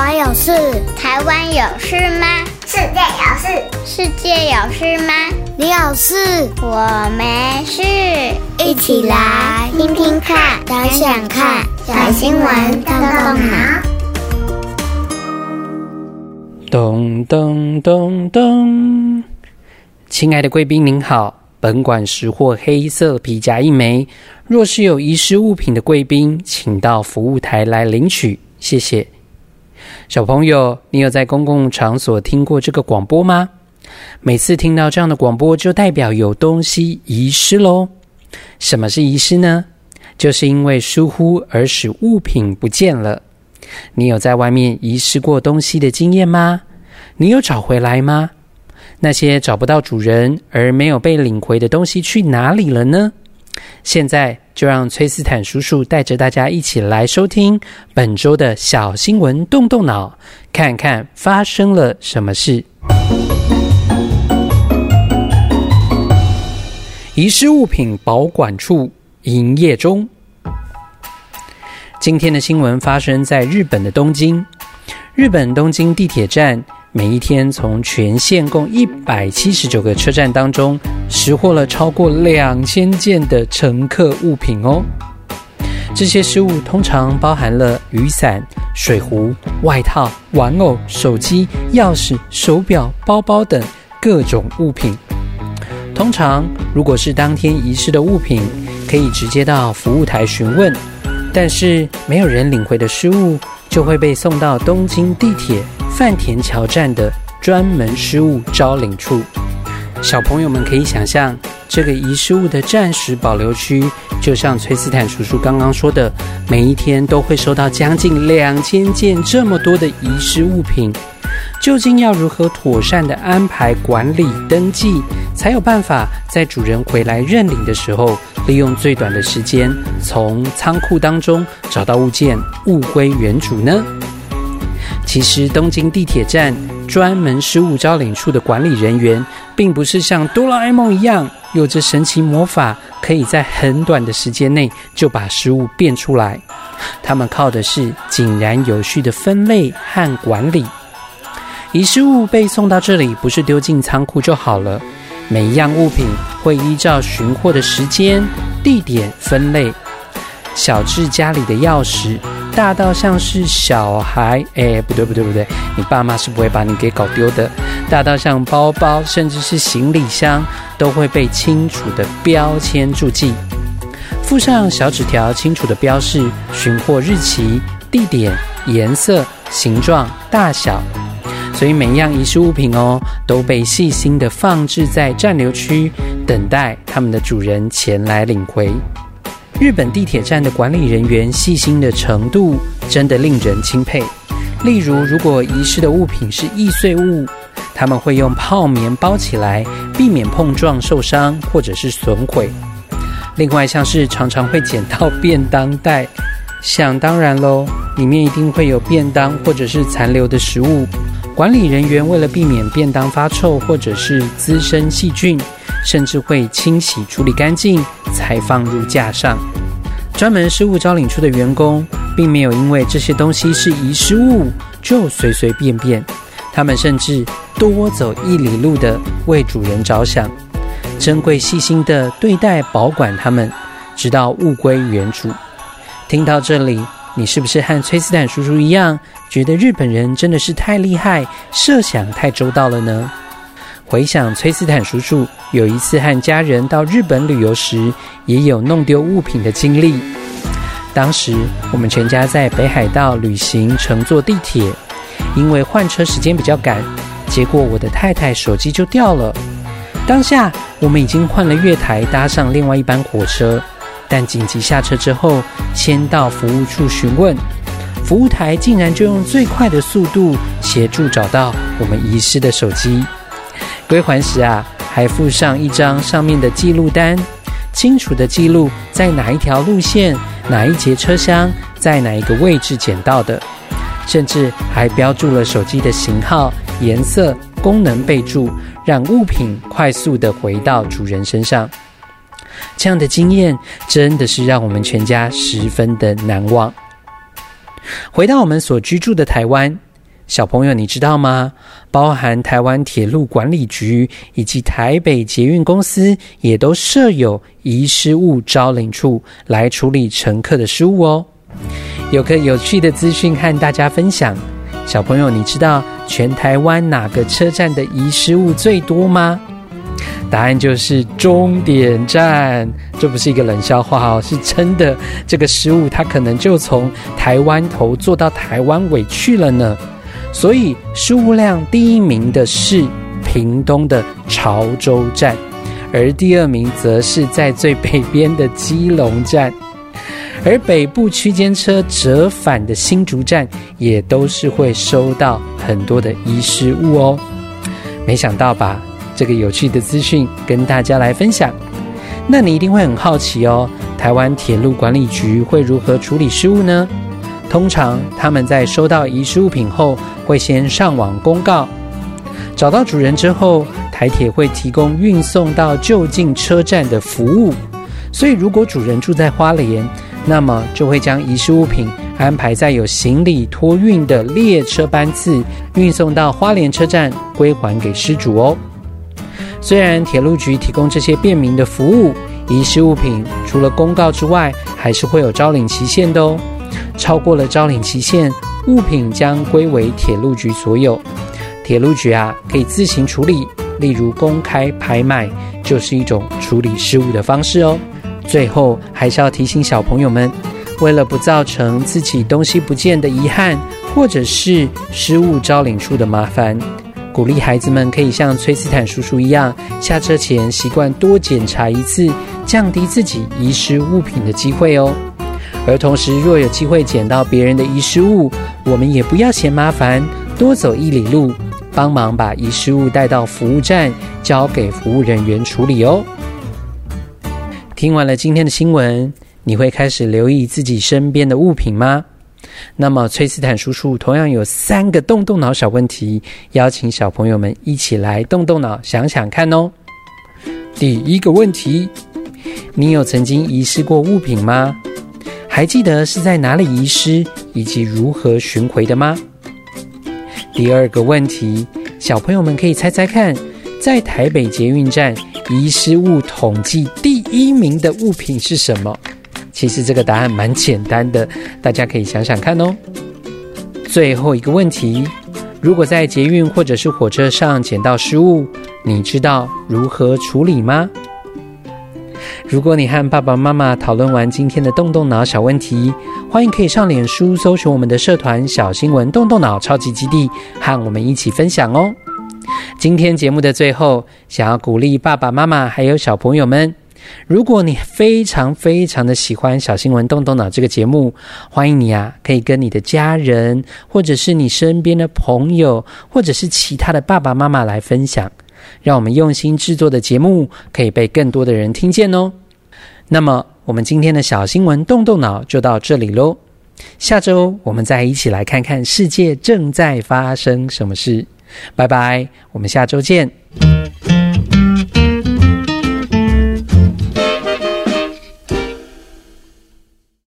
湾有事？台湾有事吗？世界有事？世界有事吗？你有事？我没事。一起来听听看，想想看，小新闻动动脑。咚咚咚咚！亲爱的贵宾您好，本馆拾获黑色皮夹一枚。若是有遗失物品的贵宾，请到服务台来领取，谢谢。小朋友，你有在公共场所听过这个广播吗？每次听到这样的广播，就代表有东西遗失喽。什么是遗失呢？就是因为疏忽而使物品不见了。你有在外面遗失过东西的经验吗？你有找回来吗？那些找不到主人而没有被领回的东西去哪里了呢？现在就让崔斯坦叔叔带着大家一起来收听本周的小新闻，动动脑，看看发生了什么事。遗失物品保管处营业中。今天的新闻发生在日本的东京，日本东京地铁站。每一天，从全线共一百七十九个车站当中，拾获了超过两千件的乘客物品哦。这些失物通常包含了雨伞、水壶、外套、玩偶、手机、钥匙、手表、包包等各种物品。通常，如果是当天遗失的物品，可以直接到服务台询问；但是没有人领回的失物，就会被送到东京地铁。饭田桥站的专门失物招领处，小朋友们可以想象，这个遗失物的暂时保留区，就像崔斯坦叔叔刚刚说的，每一天都会收到将近两千件这么多的遗失物品。究竟要如何妥善的安排管理登记，才有办法在主人回来认领的时候，利用最短的时间，从仓库当中找到物件，物归原主呢？其实，东京地铁站专门失物招领处的管理人员，并不是像哆啦 A 梦一样有着神奇魔法，可以在很短的时间内就把失物变出来。他们靠的是井然有序的分类和管理。遗失物被送到这里，不是丢进仓库就好了。每一样物品会依照寻获的时间、地点分类，小至家里的钥匙。大到像是小孩，哎，不对不对不对，你爸妈是不会把你给搞丢的。大到像包包，甚至是行李箱，都会被清楚的标签注记，附上小纸条，清楚的标示寻获日期、地点、颜色、形状、大小。所以每一样遗失物品哦，都被细心的放置在暂留区，等待他们的主人前来领回。日本地铁站的管理人员细心的程度真的令人钦佩。例如，如果遗失的物品是易碎物，他们会用泡棉包起来，避免碰撞受伤或者是损毁。另外，像是常常会捡到便当袋，想当然喽，里面一定会有便当或者是残留的食物。管理人员为了避免便当发臭或者是滋生细菌。甚至会清洗处理干净才放入架上。专门失物招领处的员工并没有因为这些东西是遗失物就随随便便，他们甚至多走一里路的为主人着想，珍贵细心的对待保管他们，直到物归原主。听到这里，你是不是和崔斯坦叔叔一样，觉得日本人真的是太厉害，设想太周到了呢？回想崔斯坦叔叔有一次和家人到日本旅游时，也有弄丢物品的经历。当时我们全家在北海道旅行，乘坐地铁，因为换车时间比较赶，结果我的太太手机就掉了。当下我们已经换了月台，搭上另外一班火车，但紧急下车之后，先到服务处询问，服务台竟然就用最快的速度协助找到我们遗失的手机。归还时啊，还附上一张上面的记录单，清楚的记录在哪一条路线、哪一节车厢、在哪一个位置捡到的，甚至还标注了手机的型号、颜色、功能备注，让物品快速的回到主人身上。这样的经验真的是让我们全家十分的难忘。回到我们所居住的台湾。小朋友，你知道吗？包含台湾铁路管理局以及台北捷运公司，也都设有遗失物招领处来处理乘客的失物哦。有个有趣的资讯和大家分享，小朋友，你知道全台湾哪个车站的遗失物最多吗？答案就是终点站。这不是一个冷笑话哦，是真的。这个失物它可能就从台湾头坐到台湾尾去了呢。所以失物量第一名的是屏东的潮州站，而第二名则是在最北边的基隆站，而北部区间车折返的新竹站也都是会收到很多的遗失物哦。没想到吧？这个有趣的资讯跟大家来分享。那你一定会很好奇哦，台湾铁路管理局会如何处理失物呢？通常他们在收到遗失物品后，会先上网公告，找到主人之后，台铁会提供运送到就近车站的服务。所以，如果主人住在花莲，那么就会将遗失物品安排在有行李托运的列车班次，运送到花莲车站归还给失主哦。虽然铁路局提供这些便民的服务，遗失物品除了公告之外，还是会有招领期限的哦。超过了招领期限，物品将归为铁路局所有。铁路局啊，可以自行处理，例如公开拍卖，就是一种处理失物的方式哦。最后，还是要提醒小朋友们，为了不造成自己东西不见的遗憾，或者是失物招领处的麻烦，鼓励孩子们可以像崔斯坦叔叔一样，下车前习惯多检查一次，降低自己遗失物品的机会哦。而同时，若有机会捡到别人的遗失物，我们也不要嫌麻烦，多走一里路，帮忙把遗失物带到服务站，交给服务人员处理哦。听完了今天的新闻，你会开始留意自己身边的物品吗？那么，崔斯坦叔叔同样有三个动动脑小问题，邀请小朋友们一起来动动脑，想想看哦。第一个问题，你有曾经遗失过物品吗？还记得是在哪里遗失，以及如何寻回的吗？第二个问题，小朋友们可以猜猜看，在台北捷运站遗失物统计第一名的物品是什么？其实这个答案蛮简单的，大家可以想想看哦。最后一个问题，如果在捷运或者是火车上捡到失物，你知道如何处理吗？如果你和爸爸妈妈讨论完今天的动动脑小问题，欢迎可以上脸书搜寻我们的社团“小新闻动动脑超级基地”，和我们一起分享哦。今天节目的最后，想要鼓励爸爸妈妈还有小朋友们，如果你非常非常的喜欢“小新闻动动脑”这个节目，欢迎你啊，可以跟你的家人，或者是你身边的朋友，或者是其他的爸爸妈妈来分享。让我们用心制作的节目可以被更多的人听见哦。那么，我们今天的小新闻动动脑就到这里喽。下周我们再一起来看看世界正在发生什么事。拜拜，我们下周见。